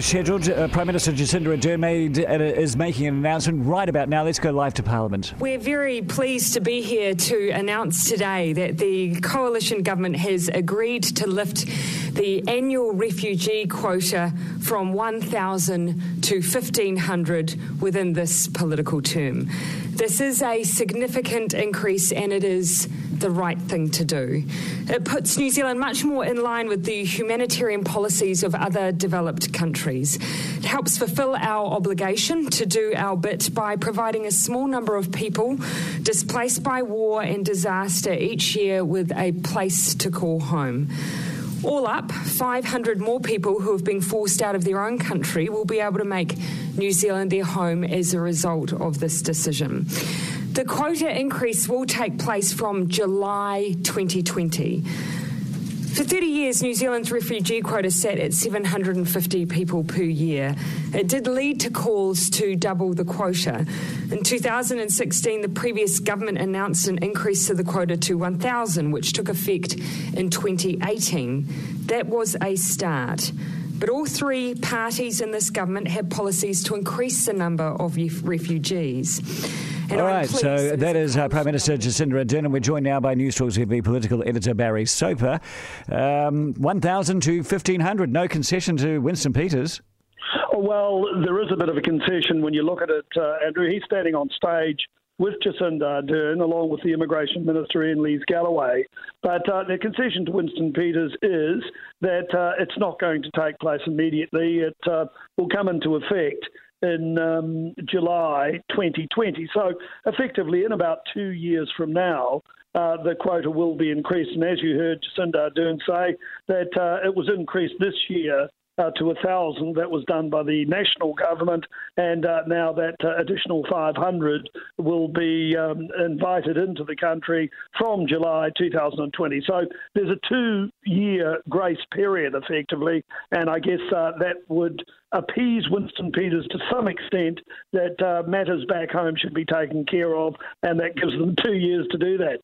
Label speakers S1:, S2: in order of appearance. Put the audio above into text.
S1: Scheduled, uh, Prime Minister Jacinda Ardern made, uh, is making an announcement right about now. Let's go live to Parliament.
S2: We're very pleased to be here to announce today that the coalition government has agreed to lift the annual refugee quota from 1,000 to 1,500 within this political term. This is a significant increase and it is the right thing to do. It puts New Zealand much more in line with the humanitarian policies of other developed countries. It helps fulfill our obligation to do our bit by providing a small number of people displaced by war and disaster each year with a place to call home. All up, 500 more people who have been forced out of their own country will be able to make New Zealand their home as a result of this decision. The quota increase will take place from July 2020. For 30 years, New Zealand's refugee quota sat at 750 people per year. It did lead to calls to double the quota. In 2016, the previous government announced an increase to the quota to 1,000, which took effect in 2018. That was a start. But all three parties in this government have policies to increase the number of refugees.
S1: And All right, so that is uh, Prime Minister Jacinda Ardern, and we're joined now by Newstalk ZB political editor Barry Soper. Um, 1,000 to 1,500, no concession to Winston Peters.
S3: Well, there is a bit of a concession when you look at it, uh, Andrew. He's standing on stage with Jacinda Ardern, along with the Immigration Minister Iain Lees-Galloway. But uh, the concession to Winston Peters is that uh, it's not going to take place immediately. It uh, will come into effect in um, July 2020. So, effectively, in about two years from now, uh, the quota will be increased. And as you heard Jacinda Ardern say, that uh, it was increased this year uh, to 1,000. That was done by the national government, and uh, now that uh, additional 500 will be um, invited into the country from July 2020. So there's a two year grace period, effectively, and I guess uh, that would appease Winston Peters to some extent that uh, matters back home should be taken care of, and that gives them two years to do that.